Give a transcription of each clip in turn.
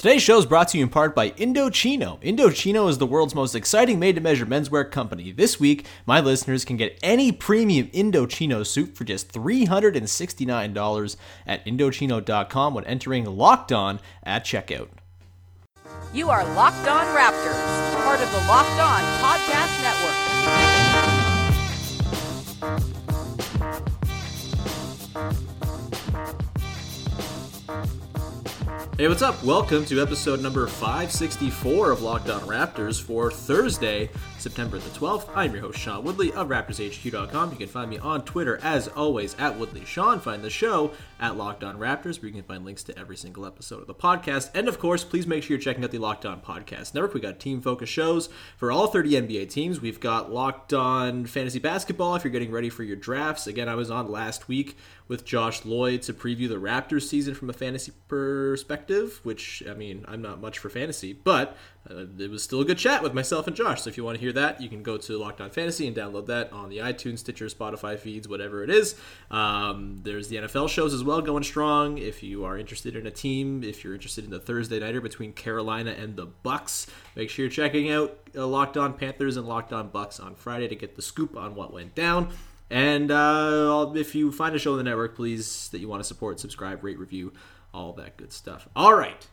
Today's show is brought to you in part by Indochino. Indochino is the world's most exciting made to measure menswear company. This week, my listeners can get any premium Indochino suit for just $369 at Indochino.com when entering Locked On at checkout. You are Locked On Raptors, part of the Locked On Podcast Network. Hey, what's up? Welcome to episode number 564 of Locked On Raptors for Thursday, September the 12th. I'm your host, Sean Woodley of RaptorsHQ.com. You can find me on Twitter, as always, at Woodley Sean. Find the show at Locked On Raptors, where you can find links to every single episode of the podcast. And of course, please make sure you're checking out the Locked On Podcast Network. We got team focused shows for all 30 NBA teams. We've got Locked On Fantasy Basketball if you're getting ready for your drafts. Again, I was on last week with Josh Lloyd to preview the Raptors season from a fantasy perspective, which, I mean, I'm not much for fantasy, but uh, it was still a good chat with myself and Josh. So if you want to hear that, you can go to Locked On Fantasy and download that on the iTunes, Stitcher, Spotify feeds, whatever it is. Um, there's the NFL shows as well going strong. If you are interested in a team, if you're interested in the Thursday nighter between Carolina and the Bucks, make sure you're checking out uh, Locked On Panthers and Locked On Bucks on Friday to get the scoop on what went down. And uh, if you find a show on the network, please, that you want to support, subscribe, rate, review, all that good stuff. All right.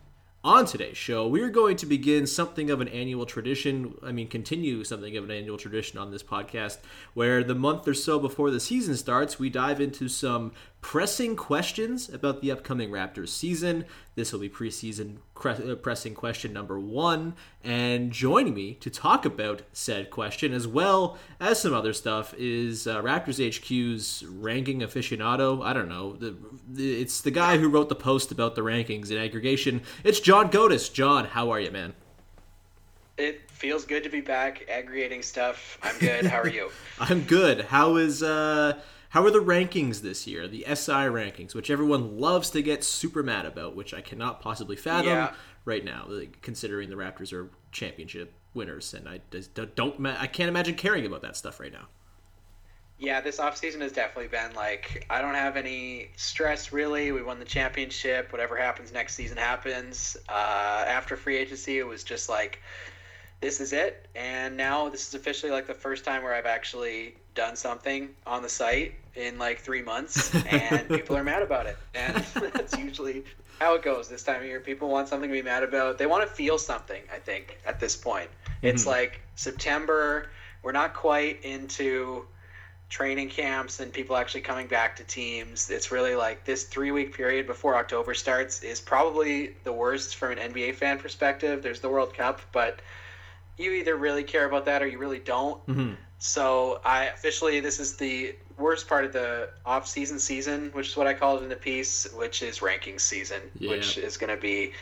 On today's show, we're going to begin something of an annual tradition. I mean, continue something of an annual tradition on this podcast, where the month or so before the season starts, we dive into some pressing questions about the upcoming Raptors season. This will be preseason uh, pressing question number one. And joining me to talk about said question, as well as some other stuff, is uh, Raptors HQ's ranking aficionado. I don't know. The, the, it's the guy who wrote the post about the rankings and aggregation. It's John Gaudes. John, how are you, man? It feels good to be back aggregating stuff. I'm good. How are you? I'm good. How is uh how are the rankings this year? The SI rankings, which everyone loves to get super mad about, which I cannot possibly fathom yeah. right now, considering the Raptors are championship winners, and I don't, I can't imagine caring about that stuff right now. Yeah, this offseason has definitely been like I don't have any stress really. We won the championship. Whatever happens next season happens. Uh, after free agency, it was just like this is it. And now this is officially like the first time where I've actually done something on the site in like three months, and people are mad about it. And that's usually how it goes this time of year. People want something to be mad about. They want to feel something. I think at this point, mm-hmm. it's like September. We're not quite into training camps and people actually coming back to teams. It's really like this three week period before October starts is probably the worst from an NBA fan perspective. There's the World Cup, but you either really care about that or you really don't. Mm-hmm. So I officially this is the worst part of the off season season, which is what I call it in the piece, which is ranking season, yeah. which is going to be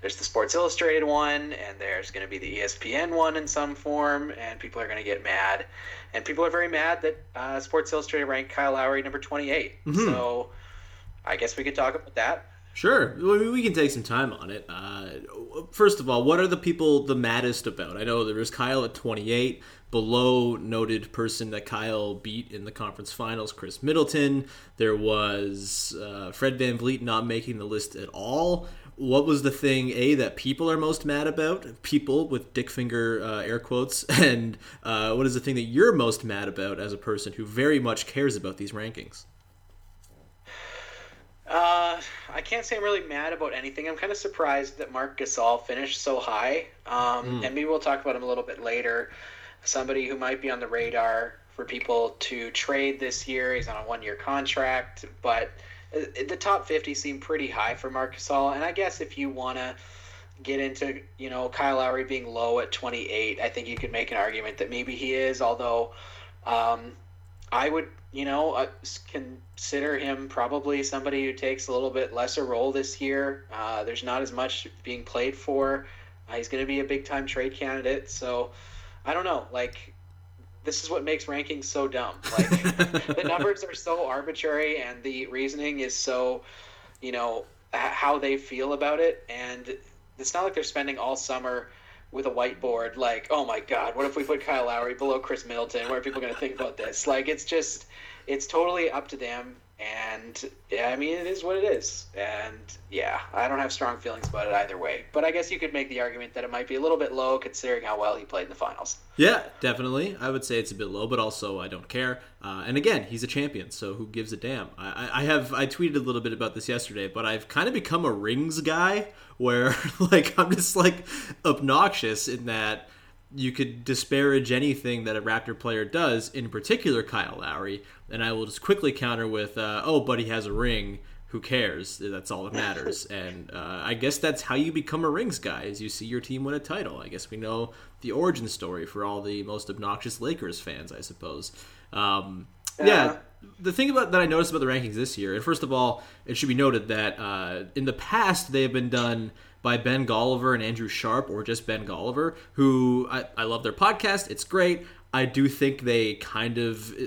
there's the Sports Illustrated one and there's going to be the ESPN one in some form, and people are going to get mad, and people are very mad that uh, Sports Illustrated ranked Kyle Lowry number 28. Mm-hmm. So I guess we could talk about that. Sure. We can take some time on it. Uh, first of all, what are the people the maddest about? I know there was Kyle at 28, below noted person that Kyle beat in the conference finals, Khris Middleton. There was uh, Fred VanVleet not making the list at all. What was the thing, A, that people are most mad about? People with dick finger uh, air quotes. And uh, what is the thing that you're most mad about as a person who very much cares about these rankings? Uh, I can't say I'm really mad about anything. I'm kind of surprised that Marc Gasol finished so high. Um, mm. And maybe we'll talk about him a little bit later. Somebody who might be on the radar for people to trade this year. He's on a one year contract, but uh, the top 50 seem pretty high for Marc Gasol. And I guess if you want to get into, you know, Kyle Lowry being low at 28, I think you could make an argument that maybe he is, although um, I would you know, uh, consider him probably somebody who takes a little bit lesser role this year. Uh, there's not as much being played for. Uh, he's going to be a big time trade candidate. So I don't know. Like, this is what makes rankings so dumb. Like, the numbers are so arbitrary and the reasoning is so, you know, how they feel about it. And it's not like they're spending all summer with a whiteboard like oh my god what if we put kyle lowry below Khris middleton what are people going to think about this like it's just it's totally up to them and yeah, I mean it is what it is. And yeah, I don't have strong feelings about it either way. But I guess you could make the argument that it might be a little bit low considering how well he played in the finals. Yeah, definitely. I would say it's a bit low, but also I don't care. Uh, and again, he's a champion, so who gives a damn? I, I have I tweeted a little bit about this yesterday, but I've kind of become a rings guy where like I'm just like obnoxious in that you could disparage anything that a Raptor player does, in particular Kyle Lowry, and I will just quickly counter with, uh, "Oh, but he has a ring. Who cares? That's all that matters." and uh, I guess that's how you become a rings guy: is you see your team win a title. I guess we know the origin story for all the most obnoxious Lakers fans, I suppose. Um, yeah. yeah. The thing about that I noticed about the rankings this year, and first of all, it should be noted that uh, in the past they have been done by Ben Golliver and Andrew Sharp, or just Ben Golliver, who I, I love their podcast. It's great. I do think they kind of uh,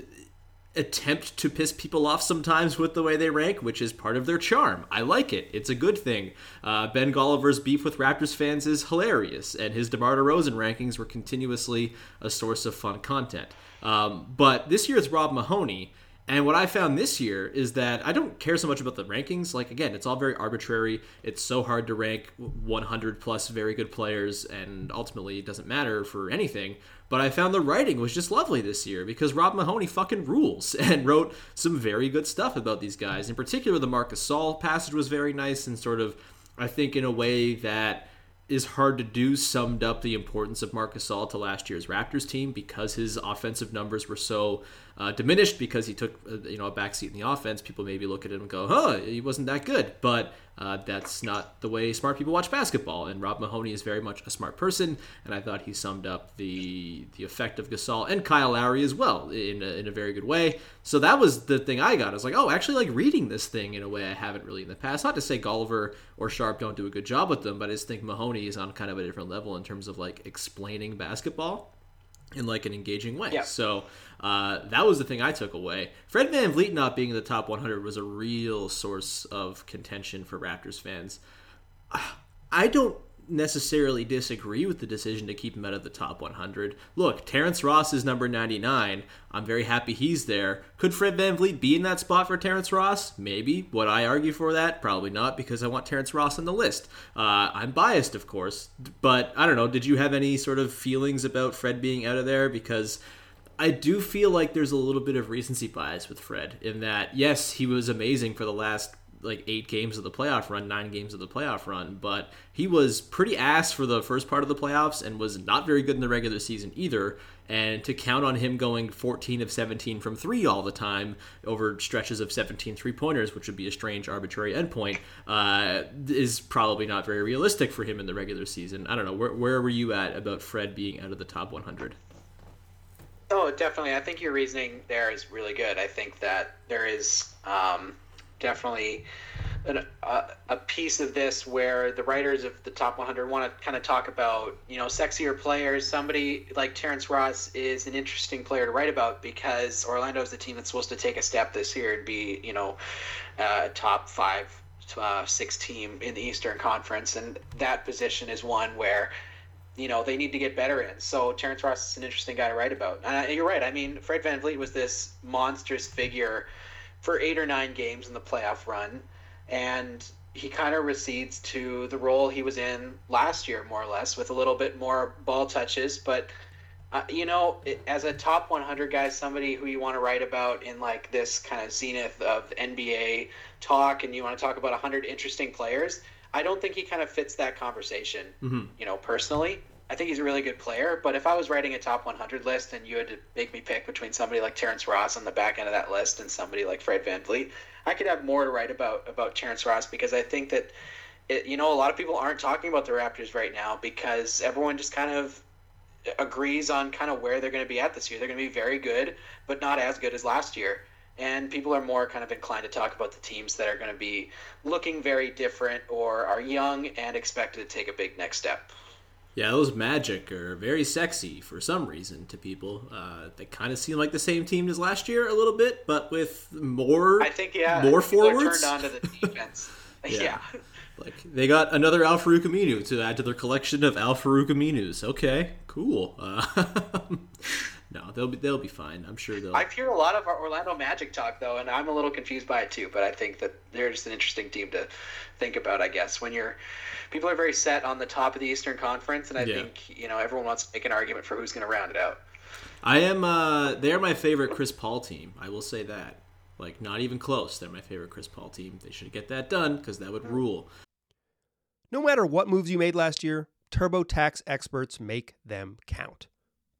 attempt to piss people off sometimes with the way they rank, which is part of their charm. I like it. It's a good thing. Uh, ben Golliver's beef with Raptors fans is hilarious, and his DeMar DeRozan rankings were continuously a source of fun content. Um, but this year year's Rob Mahoney and what I found this year is that I don't care so much about the rankings. Like, again, it's all very arbitrary. It's so hard to rank 100 plus very good players, and ultimately it doesn't matter for anything. But I found the writing was just lovely this year because Rob Mahoney fucking rules and wrote some very good stuff about these guys. In particular, the Marc Gasol passage was very nice and sort of, I think, in a way that is hard to do summed up the importance of Marc Gasol to last year's Raptors team because his offensive numbers were so uh, diminished because he took uh, you know a backseat in the offense. People maybe look at him and go, "Huh, he wasn't that good," but uh, that's not the way smart people watch basketball. And Rob Mahoney is very much a smart person, and I thought he summed up the the effect of Gasol and Kyle Lowry as well in a, in a very good way. So that was the thing I got. I was like, oh, actually, like reading this thing in a way I haven't really in the past. Not to say Golliver or Sharp don't do a good job with them, but I just think Mahoney is on kind of a different level in terms of like explaining basketball in like an engaging way. Yeah. So uh, that was the thing I took away. Fred Van VanVleet not being in the top 100 was a real source of contention for Raptors fans. I don't necessarily disagree with the decision to keep him out of the top 100. Look, Terrence Ross is number 99. I'm very happy he's there. Could Fred VanVleet be in that spot for Terrence Ross? Maybe. Would I argue for that? Probably not, because I want Terrence Ross on the list. Uh, I'm biased, of course, but I don't know. Did you have any sort of feelings about Fred being out of there? Because I do feel like there's a little bit of recency bias with Fred in that, yes, he was amazing for the last like eight games of the playoff run, nine games of the playoff run, but he was pretty ass for the first part of the playoffs and was not very good in the regular season either. And to count on him going 14 of 17 from three all the time over stretches of 17 three pointers, which would be a strange arbitrary endpoint, uh, is probably not very realistic for him in the regular season. I don't know. Where, where were you at about Fred being out of the top 100? Oh, definitely. I think your reasoning there is really good. I think that there is um, definitely an, uh, a piece of this where the writers of the top 100 want to kind of talk about, you know, sexier players. Somebody like Terrence Ross is an interesting player to write about because Orlando is the team that's supposed to take a step this year and be, you know, uh, top five uh, six team in the Eastern Conference, and that position is one where you know they need to get better in. So Terrence Ross is an interesting guy to write about. And you're right. I mean, Fred Van VanVleet was this monstrous figure for eight or nine games in the playoff run, and he kind of recedes to the role he was in last year, more or less, with a little bit more ball touches. But uh, you know, as a top 100 guy, somebody who you want to write about in like this kind of zenith of NBA talk, and you want to talk about 100 interesting players, I don't think he kind of fits that conversation. Mm-hmm. You know, personally, I think he's a really good player. But if I was writing a top 100 list and you had to make me pick between somebody like Terrence Ross on the back end of that list and somebody like Fred VanVleet, I could have more to write about about Terrence Ross because I think that it, you know a lot of people aren't talking about the Raptors right now because everyone just kind of agrees on kind of where they're going to be at this year. They're going to be very good, but not as good as last year. And people are more kind of inclined to talk about the teams that are going to be looking very different or are young and expected to take a big next step. Yeah, those Magic are very sexy for some reason to people. Uh, they kind of seem like the same team as last year a little bit, but with more. I think yeah, more forwards turned on to the defense. yeah. yeah. Like they got another Al Farouq Aminu to add to their collection of Al Farouq Aminus. Okay, cool. Uh, no, they'll be they'll be fine. I'm sure they'll. I hear a lot of our Orlando Magic talk though, and I'm a little confused by it too. But I think that they're just an interesting team to think about. I guess when you're people are very set on the top of the Eastern Conference, and I yeah. think you know everyone wants to make an argument for who's going to round it out. I am. Uh, they're my favorite Chris Paul team. I will say that. Like not even close. They're my favorite Chris Paul team. They should get that done because that would rule. No matter what moves you made last year, TurboTax experts make them count.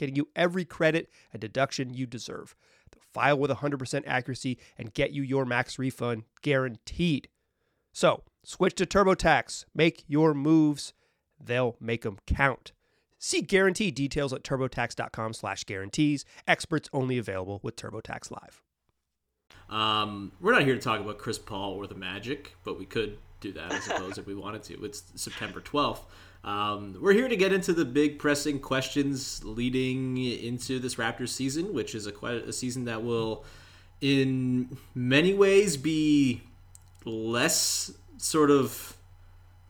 getting you every credit and deduction you deserve. They'll file with 100% accuracy and get you your max refund guaranteed. So, switch to TurboTax. Make your moves. They'll make them count. See guarantee details at turbotax.com slash guarantees. Experts only available with TurboTax Live. Um, we're not here to talk about Chris Paul or the Magic, but we could do that, I suppose, if we wanted to. It's September 12th. Um, we're here to get into the big pressing questions leading into this Raptors season, which is a, a season that will, in many ways, be less sort of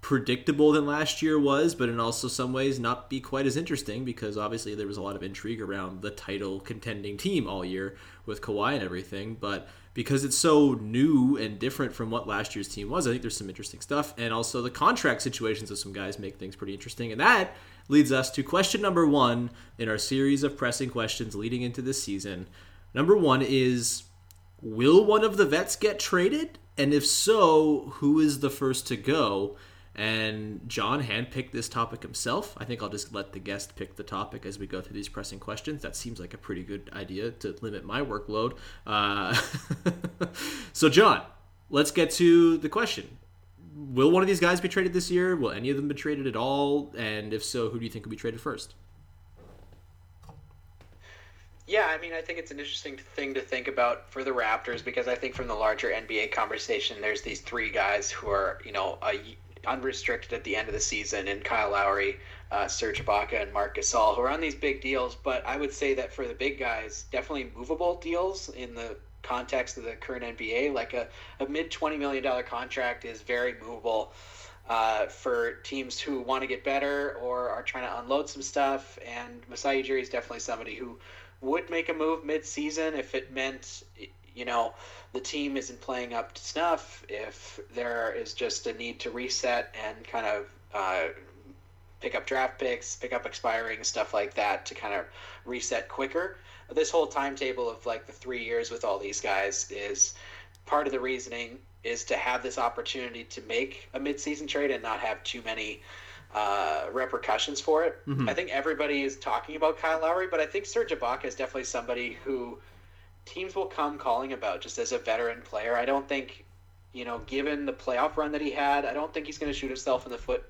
predictable than last year was, but in also some ways not be quite as interesting because obviously there was a lot of intrigue around the title contending team all year with Kawhi and everything. But because it's so new and different from what last year's team was, I think there's some interesting stuff. And also the contract situations of some guys make things pretty interesting. And that leads us to question number one in our series of pressing questions leading into this season. Number one is Will one of the vets get traded? And if so, who is the first to go? And John handpicked this topic himself. I think I'll just let the guest pick the topic as we go through these pressing questions. That seems like a pretty good idea to limit my workload. Uh, so, John, let's get to the question. Will one of these guys be traded this year? Will any of them be traded at all? And if so, who do you think will be traded first? Yeah, I mean, I think it's an interesting thing to think about for the Raptors because I think from the larger NBA conversation, there's these three guys who are, you know, a unrestricted at the end of the season, and Kyle Lowry, uh, Serge Ibaka, and Marc Gasol, who are on these big deals. But I would say that for the big guys, definitely movable deals in the context of the current NBA. Like a, a mid $20 million contract is very movable. Uh, for teams who want to get better or are trying to unload some stuff, and Masai Ujiri is definitely somebody who would make a move mid-season if it meant, you know, the team isn't playing up to snuff, if there is just a need to reset and kind of uh, pick up draft picks, pick up expiring stuff like that to kind of reset quicker. This whole timetable of like the three years with all these guys is part of the reasoning is to have this opportunity to make a midseason trade and not have too many uh, repercussions for it. Mm-hmm. I think everybody is talking about Kyle Lowry, but I think Serge Ibaka is definitely somebody who teams will come calling about just as a veteran player. I don't think you know, given the playoff run that he had, I don't think he's going to shoot himself in the foot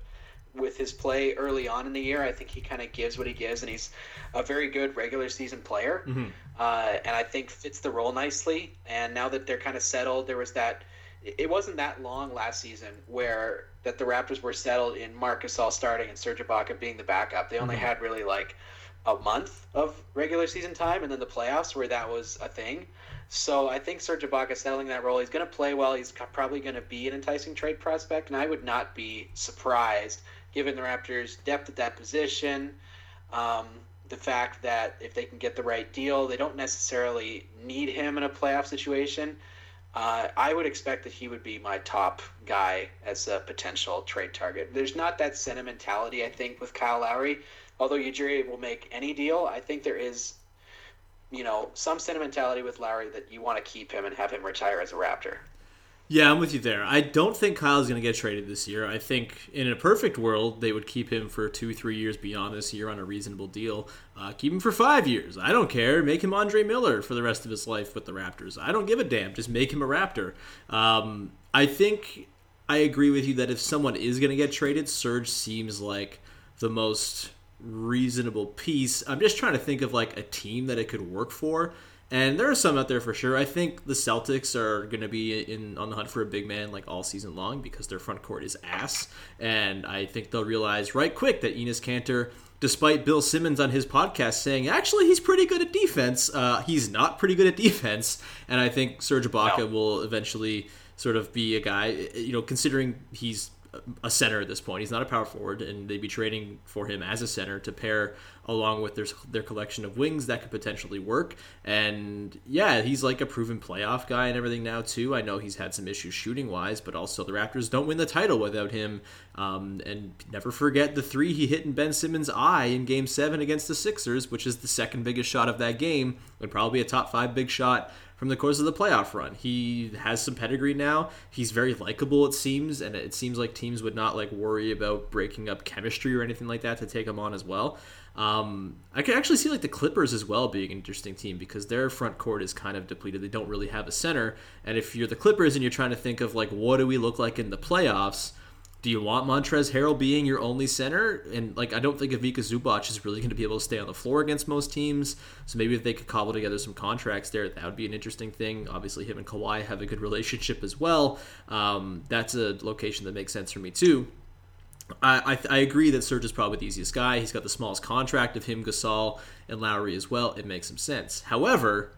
with his play early on in the year. I think he kind of gives what he gives, and he's a very good regular season player, Mm-hmm. uh, and I think fits the role nicely. And now that they're kind of settled, there was that. It wasn't that long last season where that the Raptors were settled in Marc Gasol starting and Serge Ibaka being the backup. They only had really like a month of regular season time, and then the playoffs where that was a thing. So I think Serge Ibaka settling that role. He's going to play well. He's probably going to be an enticing trade prospect, and I would not be surprised given the Raptors' depth at that position. Um, the fact that if they can get the right deal, they don't necessarily need him in a playoff situation. Uh, I would expect that he would be my top guy as a potential trade target. There's not that sentimentality, I think, with Kyle Lowry. Although Ujiri will make any deal, I think there is, you know, some sentimentality with Lowry that you want to keep him and have him retire as a Raptor. Yeah, I'm with you there. I don't think Kyle's going to get traded this year. I think in a perfect world, they would keep him for two, three years beyond this year on a reasonable deal. Uh, keep him for five years. I don't care. Make him Andre Miller for the rest of his life with the Raptors. I don't give a damn. Just make him a Raptor. Um, I think I agree with you that if someone is going to get traded, Serge seems like the most reasonable piece. I'm just trying to think of like a team that it could work for. And there are some out there for sure. I think the Celtics are going to be in on the hunt for a big man like all season long because their front court is ass. And I think they'll realize right quick that Enes Kanter, despite Bill Simmons on his podcast saying actually he's pretty good at defense, uh, he's not pretty good at defense. And I think Serge Ibaka No. will eventually sort of be a guy, you know, considering he's a center at this point. He's not a power forward, and they'd be trading for him as a center to pair along with their their collection of wings that could potentially work. And yeah, he's like a proven playoff guy and everything now too. I know he's had some issues shooting wise, but also the Raptors don't win the title without him. Um, and never forget the three he hit in Ben Simmons' eye in Game Seven against the Sixers, which is the second biggest shot of that game, and probably a top five big shot from the course of the playoff run. He has some pedigree now. He's very likable, it seems, and it seems like teams would not like worry about breaking up chemistry or anything like that to take him on as well. Um, I could actually see like the Clippers as well being an interesting team because their front court is kind of depleted. They don't really have a center, and if you're the Clippers and you're trying to think of like what do we look like in the playoffs, do you want Montrezl Harrell being your only center? And like, I don't think Ivica Zubac is really going to be able to stay on the floor against most teams. So maybe if they could cobble together some contracts there, that would be an interesting thing. Obviously, him and Kawhi have a good relationship as well. Um, that's a location that makes sense for me too. I, I, I agree that Serge is probably the easiest guy. He's got the smallest contract of him, Gasol, and Lowry as well. It makes some sense. However,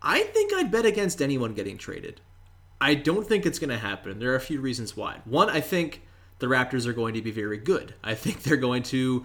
I think I'd bet against anyone getting traded. I don't think it's going to happen. There are a few reasons why. One, I think the Raptors are going to be very good. I think they're going to,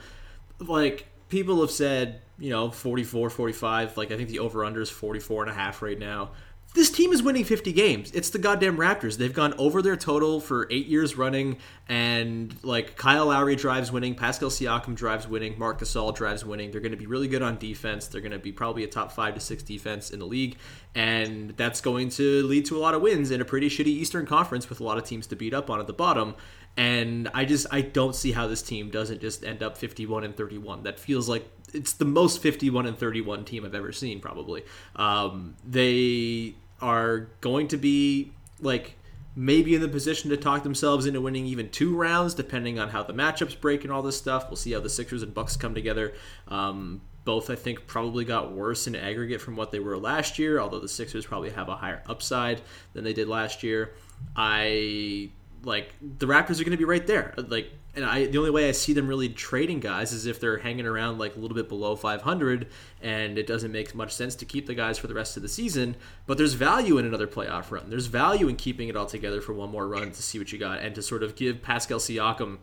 like, people have said, you know, 44, 45. Like, I think the over under is 44 and a half right now. This team is winning 50 games. It's the goddamn Raptors. They've gone over their total for eight years running, and like Kyle Lowry drives winning, Pascal Siakam drives winning, Marc Gasol drives winning. They're going to be really good on defense. They're going to be probably a top five to six defense in the league, and that's going to lead to a lot of wins in a pretty shitty Eastern Conference with a lot of teams to beat up on at the bottom. And I just I don't see how this team doesn't just end up 51 and 31. That feels like it's the most 51 and 31 team I've ever seen. Probably um, they are going to be like maybe in the position to talk themselves into winning even two rounds, depending on how the matchups break and all this stuff. We'll see how the Sixers and Bucks come together. Um, both, I think, probably got worse in aggregate from what they were last year, although the Sixers probably have a higher upside than they did last year. I like the Raptors are going to be right there. Like, and I the only way I see them really trading guys is if they're hanging around like a little bit below 500, and it doesn't make much sense to keep the guys for the rest of the season. But there's value in another playoff run. There's value in keeping it all together for one more run to see what you got, and to sort of give Pascal Siakam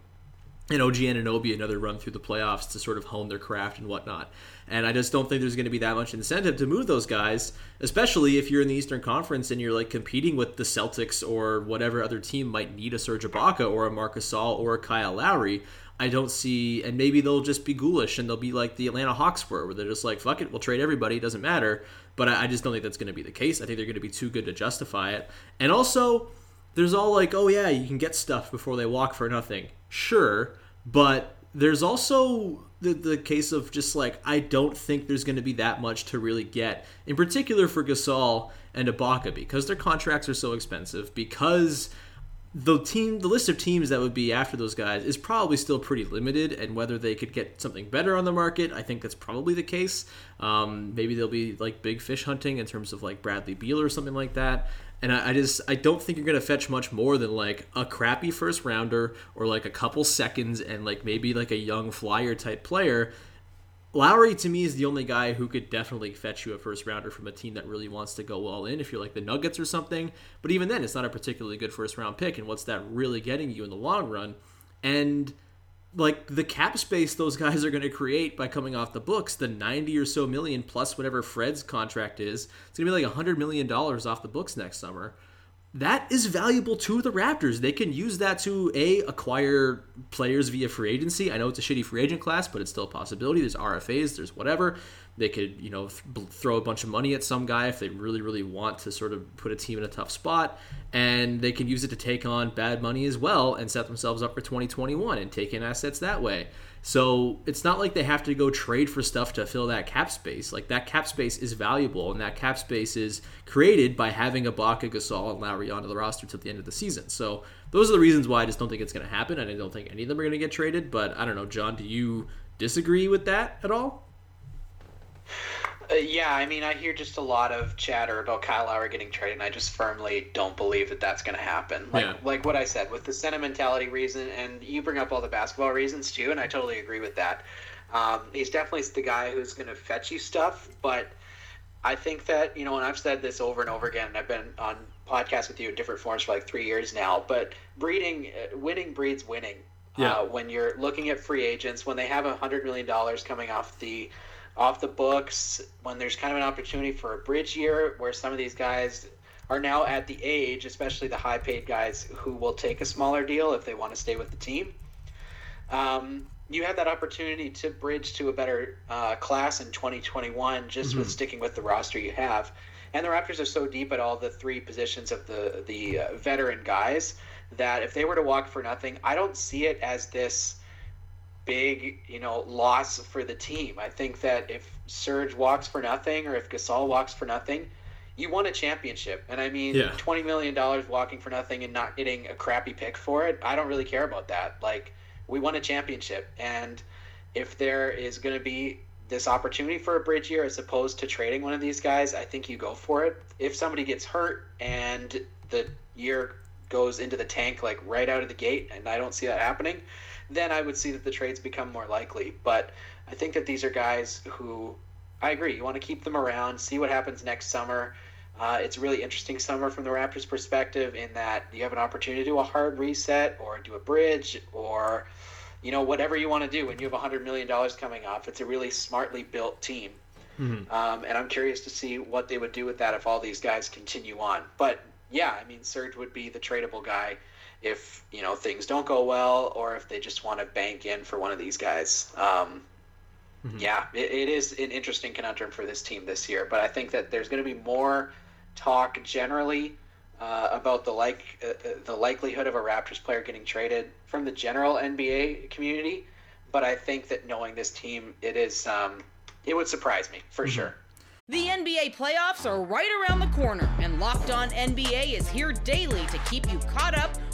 and OG Anunoby another run through the playoffs to sort of hone their craft and whatnot. And I just don't think there's going to be that much incentive to move those guys, especially if you're in the Eastern Conference and you're like competing with the Celtics or whatever other team might need a Serge Ibaka or a Marc Gasol or a Kyle Lowry. I don't see, and maybe they'll just be ghoulish and they'll be like the Atlanta Hawks were, where they're just like, fuck it, we'll trade everybody, it doesn't matter. But I just don't think that's going to be the case. I think they're going to be too good to justify it. And also, there's all like, oh yeah, you can get stuff before they walk for nothing. Sure, but there's also the, the case of just like I don't think there's going to be that much to really get, in particular for Gasol and Ibaka because their contracts are so expensive because the team the list of teams that would be after those guys is probably still pretty limited and whether they could get something better on the market i think that's probably the case. Um, maybe they'll be like big fish hunting in terms of like bradley beal or something like that and I, I just I don't think you're gonna fetch much more than like a crappy first rounder or like a couple seconds and like maybe like a young flyer type player Lowry to me is the only guy who could definitely fetch you a first rounder from a team that really wants to go all in if you're like the Nuggets or something. But even then, it's not a particularly good first round pick. And what's that really getting you in the long run? And like the cap space those guys are going to create by coming off the books, the 90 or so million plus whatever Fred's contract is, it's going to be like $100 million off the books next summer that is valuable to the Raptors. They can use that to a acquire players via free agency. I know it's a shitty free agent class, but it's still a possibility. There's RFAs, there's whatever. They could, you know, th- throw a bunch of money at some guy if they really, really want to sort of put a team in a tough spot, and they can use it to take on bad money as well and set themselves up for 2021 and take in assets that way. So it's not like they have to go trade for stuff to fill that cap space. Like that cap space is valuable, and that cap space is created by having Ibaka, Gasol, and Lowry onto the roster till the end of the season. So those are the reasons why I just don't think it's going to happen, and I don't think any of them are going to get traded. But I don't know, John, do you disagree with that at all? Uh, yeah, I mean, I hear just a lot of chatter about Kyle Lowry getting traded, and I just firmly don't believe that that's going to happen. Like, Yeah. like what I said with the sentimentality reason, and you bring up all the basketball reasons too, and I totally agree with that. Um, he's definitely the guy who's going to fetch you stuff, but I think that you know, and I've said this over and over again. And I've been on podcasts with you in different forms for like three years now, but breeding, uh, winning breeds winning. Yeah. Uh, when you're looking at free agents, when they have a hundred million dollars coming off the off the books, when there's kind of an opportunity for a bridge year where some of these guys are now at the age, especially the high paid guys who will take a smaller deal if they want to stay with the team. Um, you have that opportunity to bridge to a better uh, class in 2021 just with sticking with the roster you have. And the Raptors are so deep at all the three positions of the the uh, veteran guys that if they were to walk for nothing, I don't see it as this big, you know, loss for the team. I think that if Serge walks for nothing or if Gasol walks for nothing, you won a championship. And I mean, Yeah. twenty million dollars walking for nothing and not getting a crappy pick for it, I don't really care about that. Like, we won a championship, and if there is going to be this opportunity for a bridge year as opposed to trading one of these guys, I think you go for it. If somebody gets hurt and the year goes into the tank like right out of the gate, and I don't see that happening, then I would see that the trades become more likely. But I think that these are guys who I agree. You want to keep them around, see what happens next summer. Uh, it's a really interesting summer from the Raptors' perspective in that you have an opportunity to do a hard reset or do a bridge or, you know, whatever you want to do when you have $100 million coming off. It's a really smartly built team. Um, and I'm curious to see what they would do with that if all these guys continue on. But yeah, I mean, Serge would be the tradable guy if, you know, things don't go well or if they just want to bank in for one of these guys. Um, yeah, it, it is an interesting conundrum for this team this year, but I think that there's going to be more talk generally uh, about the like uh, uh, the likelihood of a Raptors player getting traded from the general NBA community. But I think that knowing this team, it is um, it would surprise me for sure. The NBA playoffs are right around the corner, and Locked On NBA is here daily to keep you caught up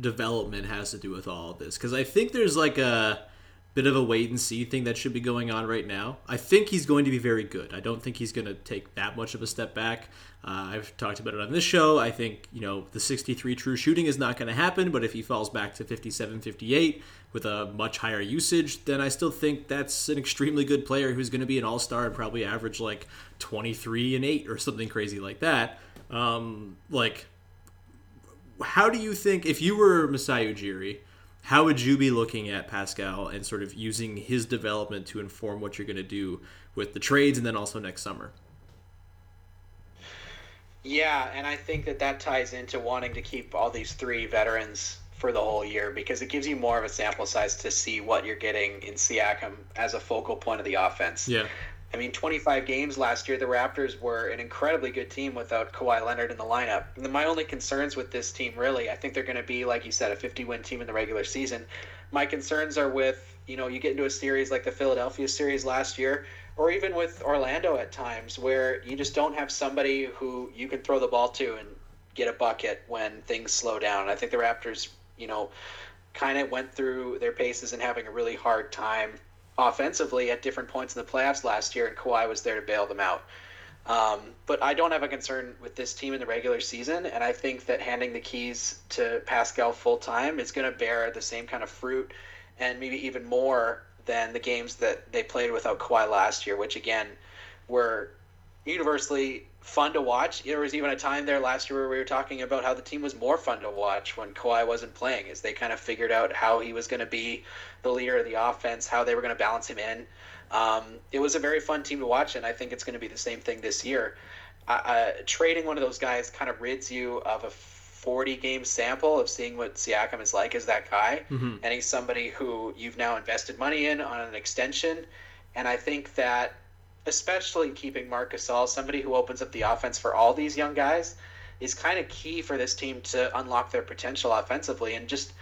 development has to do with all of this? Because I think there's like a bit of a wait and see thing that should be going on right now. I think he's going to be very good. I don't think he's going to take that much of a step back. Uh, I've talked about it on this show. I think, you know, the 63 true shooting is not going to happen, but if he falls back to 57 58 with a much higher usage, then I still think that's an extremely good player who's going to be an all star and probably average like 23 and 8 or something crazy like that. Um, like, how do you think if you were Masai Ujiri how would you be looking at Pascal and sort of using his development to inform what you're going to do with the trades and then also next summer? Yeah, and I think that that ties into wanting to keep all these three veterans for the whole year because it gives you more of a sample size to see what you're getting in Siakam as a focal point of the offense. Yeah. I mean, 25 games last year, the Raptors were an incredibly good team without Kawhi Leonard in the lineup. And my only concerns with this team, really, I think they're going to be, like you said, a 50 win team in the regular season. My concerns are with, you know, you get into a series like the Philadelphia series last year, or even with Orlando at times, where you just don't have somebody who you can throw the ball to and get a bucket when things slow down. I think the Raptors, you know, kind of went through their paces and having a really hard time offensively at different points in the playoffs last year, and Kawhi was there to bail them out. Um, but I don't have a concern with this team in the regular season, and I think that handing the keys to Pascal full time is going to bear the same kind of fruit, and maybe even more than the games that they played without Kawhi last year, which again were universally fun to watch. There was even a time there last year where we were talking about how the team was more fun to watch when Kawhi wasn't playing, as they kind of figured out how he was going to be the leader of the offense, how they were going to balance him in. Um, it was a very fun team to watch, and I think it's going to be the same thing this year. Uh, trading one of those guys kind of rids you of a 40 game sample of seeing what Siakam is like as that guy. Mm-hmm. And he's somebody who you've now invested money in on an extension. And I think that especially keeping Marc Gasol, somebody who opens up the offense for all these young guys, is kind of key for this team to unlock their potential offensively and just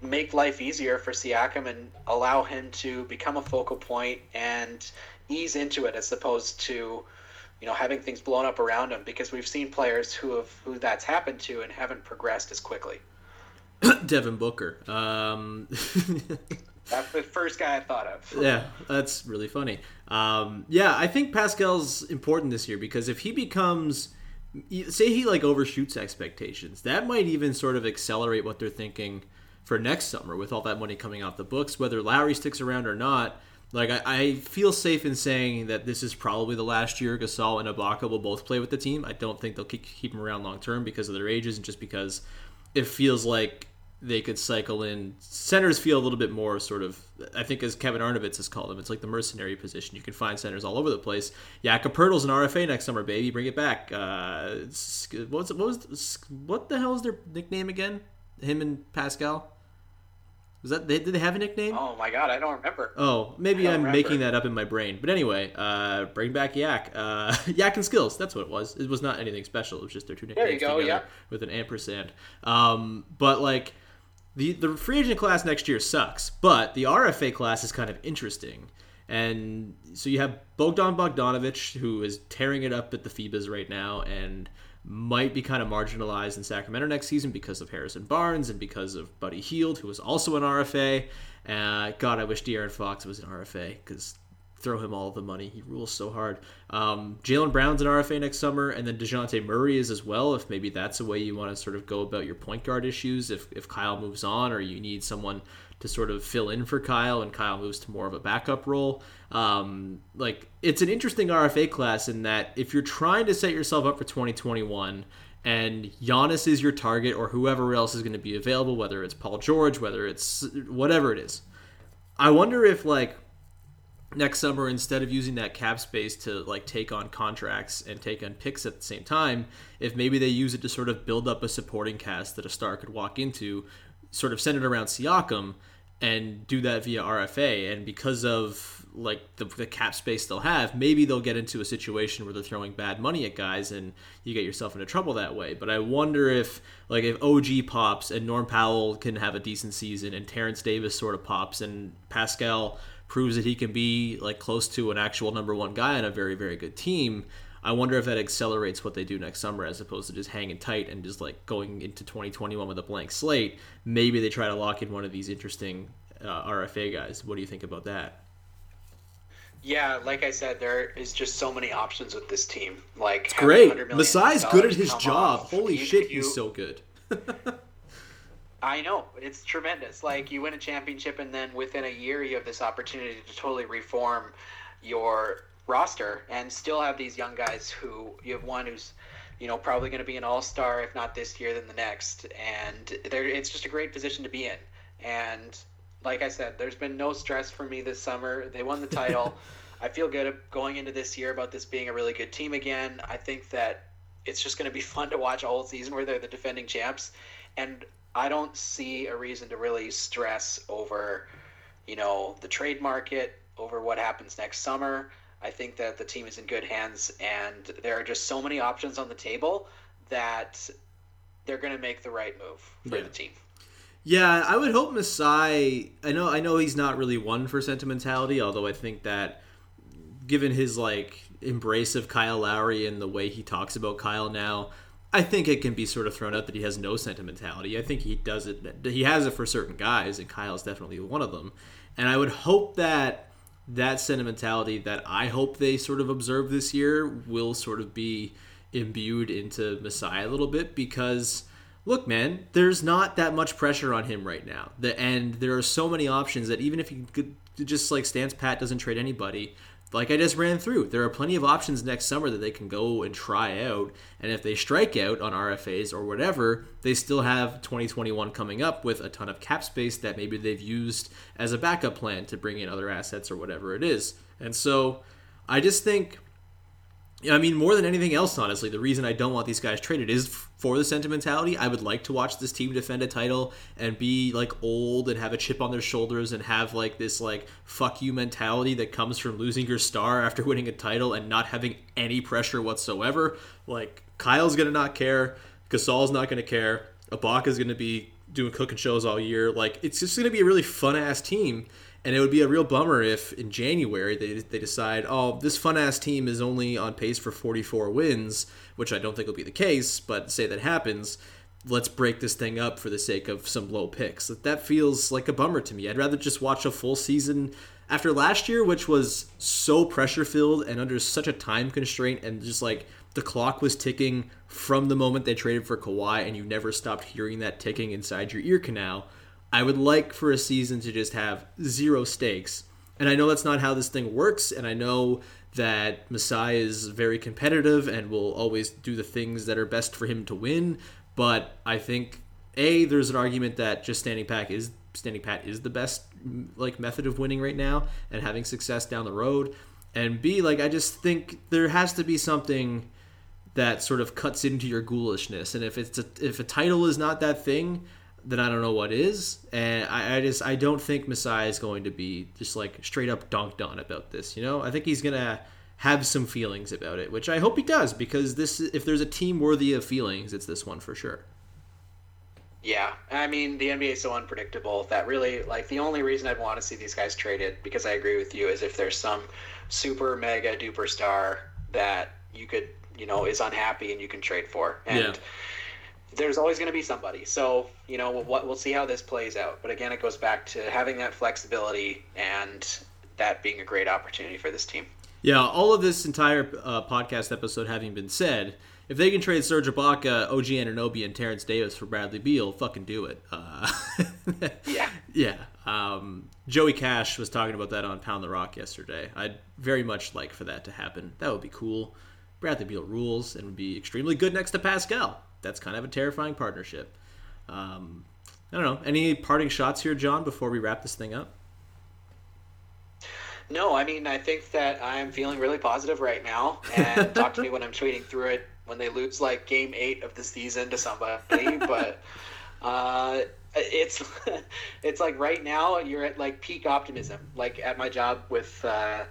make life easier for Siakam and allow him to become a focal point and ease into it as opposed to you know having things blown up around him because we've seen players who have who that's happened to and haven't progressed as quickly. Devin Booker. Um, That's the first guy I thought of. yeah, that's really funny. Um, yeah, I think Pascal's important this year because if he becomes, say, he like overshoots expectations, that might even sort of accelerate what they're thinking for next summer with all that money coming off the books, whether Lowry sticks around or not. Like I, I feel safe in saying that this is probably the last year Gasol and Ibaka will both play with the team. I don't think they'll keep keep them around long term because of their ages and just because it feels like they could cycle in. Centers feel a little bit more sort of, I think, as Kevin Arnovitz has called them, it's like the mercenary position. You can find centers all over the place. Jakob an RFA next summer, baby. Bring it back. Uh, what was what was what the hell is their nickname again? Him and Pascal. Was that they, did they have a nickname? Oh my god, I don't remember. Oh, maybe I'm remember. making that up in my brain. But anyway, uh, bring back Yak. Uh, Yak and Skills. That's what it was. It was not anything special. It was just their two nicknames There you go, together yeah. with an ampersand. Um, but like the the free agent class next year sucks, but the RFA class is kind of interesting. And so you have Bogdan Bogdanovich, who is tearing it up at the FIBAs right now, and might be kind of marginalized in Sacramento next season because of Harrison Barnes and because of Buddy Hield, who was also an RFA. Uh, God, I wish De'Aaron Fox was an RFA because throw him all the money. He rules so hard. Um, Jaylen Brown's an RFA next summer, and then Dejounte Murray is as well, if maybe that's a way you want to sort of go about your point guard issues. If, if Kyle moves on or you need someone to sort of fill in for Kyle and Kyle moves to more of a backup role. Um, like, it's an interesting RFA class in that if you're trying to set yourself up for 2021 and Giannis is your target or whoever else is going to be available, whether it's Paul George, whether it's whatever it is, I wonder if, like, next summer instead of using that cap space to like take on contracts and take on picks at the same time if maybe they use it to sort of build up a supporting cast that a star could walk into sort of centered around Siakam and do that via RFA and because of like the, the cap space they'll have maybe they'll get into a situation where they're throwing bad money at guys and you get yourself into trouble that way. But I wonder if like if OG pops and Norm Powell can have a decent season and Terrence Davis sort of pops and Pascal proves that he can be like close to an actual number one guy on a very very good team i wonder if that accelerates what they do next summer as opposed to just hanging tight and just like going into 2021 with a blank slate. Maybe they try to lock in one of these interesting uh, rfa guys. What do you think about that? Yeah, like I said, there is just so many options with this team. Like it's great. $100 million masai's good at his job. off, holy you- shit you- he's so good I know it's tremendous. Like you win a championship, and then within a year, you have this opportunity to totally reform your roster and still have these young guys who you have one who's you know probably going to be an all-star if not this year then the next and there it's just a great position to be in And like I said, there's been no stress for me this summer. They won the title. I feel good going into this year about this being a really good team again. I think that it's just going to be fun to watch a whole season where they're the defending champs. And I don't see a reason to really stress over, you know, the trade market, over what happens next summer. I think that the team is in good hands, and there are just so many options on the table that they're going to make the right move for yeah. the team. Yeah, I would hope Masai. I know, I know he's not really one for sentimentality. Although I think that, given his like embrace of Kyle Lowry and the way he talks about Kyle now, I think it can be sort of thrown out that he has no sentimentality. I think he does it. He has it for certain guys, and Kyle is definitely one of them. And I would hope that that sentimentality that I hope they sort of observe this year will sort of be imbued into Masai a little bit because look, man, there's not that much pressure on him right now. The, and there are so many options that even if he could just like stands pat, doesn't trade anybody, like I just ran through, there are plenty of options next summer that they can go and try out. And if they strike out on RFAs or whatever, they still have 2021 coming up with a ton of cap space that maybe they've used as a backup plan to bring in other assets or whatever it is. And so I just think I mean, more than anything else, honestly, the reason I don't want these guys traded is for the sentimentality. I would like to watch this team defend a title and be like old and have a chip on their shoulders and have like this like fuck you mentality that comes from losing your star after winning a title and not having any pressure whatsoever. Like Kyle's gonna not care, Gasol's not gonna care, Ibaka's gonna be doing cooking shows all year. Like it's just gonna be a really fun ass team and it would be a real bummer if in January they, they decide, oh, this fun ass team is only on pace for 44 wins, which I don't think will be the case, but say that happens. Let's break this thing up for the sake of some low picks. That feels like a bummer to me. I'd rather just watch a full season after last year, which was so pressure filled and under such a time constraint, and just like the clock was ticking from the moment they traded for Kawhi, and you never stopped hearing that ticking inside your ear canal I would like for a season to just have zero stakes. And I know that's not how this thing works, and I know that Masai is very competitive and will always do the things that are best for him to win. But I think a there's an argument that just standing pat is standing pat is the best like method of winning right now and having success down the road. And B like I just think there has to be something that sort of cuts into your ghoulishness. And if it's a, if a title is not that thing, then I don't know what is. And I, I, just I don't think Masai is going to be just like straight up dunked on about this. You know, I think he's gonna have some feelings about it, which I hope he does because this if there's a team worthy of feelings, it's this one for sure. Yeah, I mean the NBA is so unpredictable that really like the only reason I'd want to see these guys traded because I agree with you is if there's some super mega duper star that you could you know is unhappy and you can trade for and. Yeah there's always going to be somebody. So, you know, we'll, we'll see how this plays out. But again, it goes back to having that flexibility and that being a great opportunity for this team. Yeah, all of this entire uh, podcast episode having been said, if they can trade Serge Ibaka, OG Anunoby, and Terence Davis for Bradley Beal, fucking do it. Uh, yeah. Yeah. Um, Joey Cash was talking about that on Pound the Rock yesterday. I'd very much like for that to happen. That would be cool. Bradley Beal rules and would be extremely good next to Pascal that's kind of a terrifying partnership. Um, I don't know. Any parting shots here, John, before we wrap this thing up? No, I mean, I think that I'm feeling really positive right now. And talk to me when I'm tweeting through it when they lose like game eight of the season to somebody. but uh, it's it's like right now you're at like peak optimism. Like at my job with uh,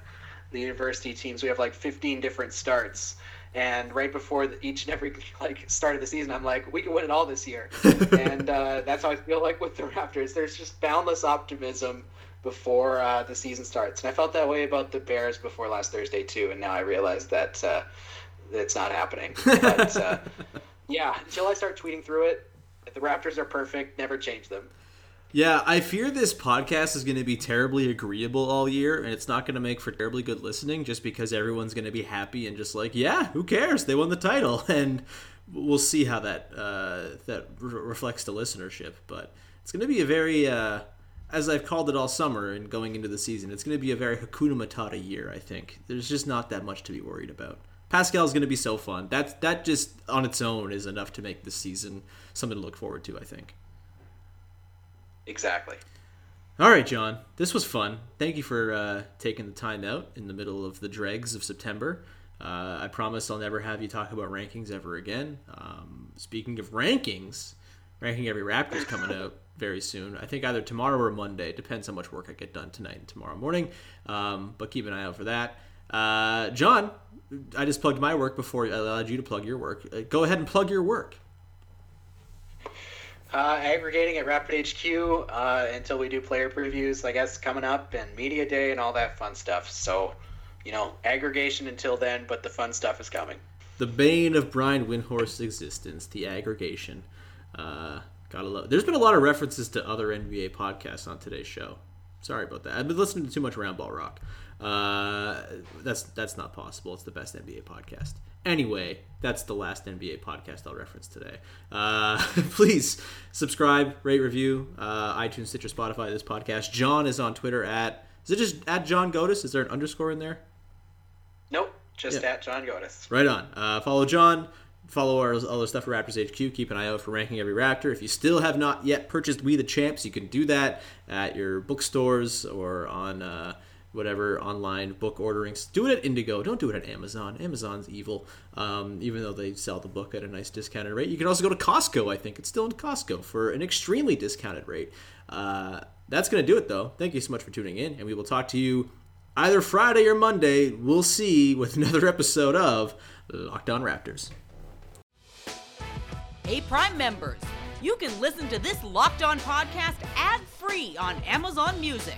the university teams, we have like 15 different starts and right before the, each and every like start of the season, I'm like, we can win it all this year, and uh, that's how I feel like with the Raptors. There's just boundless optimism before uh, the season starts, and I felt that way about the Bears before last Thursday too. And now I realize that uh, it's not happening. But uh, yeah, until I start tweeting through it, the Raptors are perfect. Never change them. Yeah, I fear this podcast is going to be terribly agreeable all year, and it's not going to make for terribly good listening just because everyone's going to be happy and just like, yeah, who cares? They won the title. And we'll see how that uh, that re- reflects to listenership. But it's going to be a very, uh, as I've called it all summer and going into the season, it's going to be a very Hakuna Matata year, I think. There's just not that much to be worried about. Pascal's going to be so fun. That, that just on its own is enough to make this season something to look forward to, I think. Exactly. All right, John. This was fun. Thank you for uh, taking the time out in the middle of the dregs of September. Uh, I promise I'll never have you talk about rankings ever again. Um, speaking of rankings, ranking every Raptors coming out very soon. I think either tomorrow or Monday. Depends how much work I get done tonight and tomorrow morning. Um, but keep an eye out for that. Uh, John, I just plugged my work before I allowed you to plug your work. Uh, go ahead and plug your work. Uh, aggregating at Raptors HQ uh, until we do player previews, I guess, coming up, and media day and all that fun stuff. So, you know, aggregation until then, but the fun stuff is coming. The bane of Brian Windhorst's existence, the aggregation. Uh, gotta love. There's been a lot of references to other NBA podcasts on today's show. Sorry about that. I've been listening to too much Roundball Rock. Uh, that's that's not possible. It's the best NBA podcast. Anyway, that's the last NBA podcast I'll reference today. Uh, please subscribe, rate, review, uh, iTunes, Stitcher, Spotify. This podcast. John is on Twitter at is it just at John Gaudes? Is there an underscore in there? Nope, just Yeah. at John Gaudes. Right on. Uh, follow John. Follow our other stuff for Raptors HQ. Keep an eye out for ranking every Raptor. If you still have not yet purchased We the Champs, you can do that at your bookstores or on uh, whatever online book ordering. Do it at Indigo. Don't do it at Amazon. Amazon's evil, um, even though they sell the book at a nice discounted rate. You can also go to Costco. I think it's still in Costco for an extremely discounted rate. Uh, that's to do it, though. Thank you so much for tuning in, and we will talk to you either Friday or Monday. We'll see with another episode of Locked On Raptors. Hey, Prime members, you can listen to this Locked On podcast ad free on Amazon Music.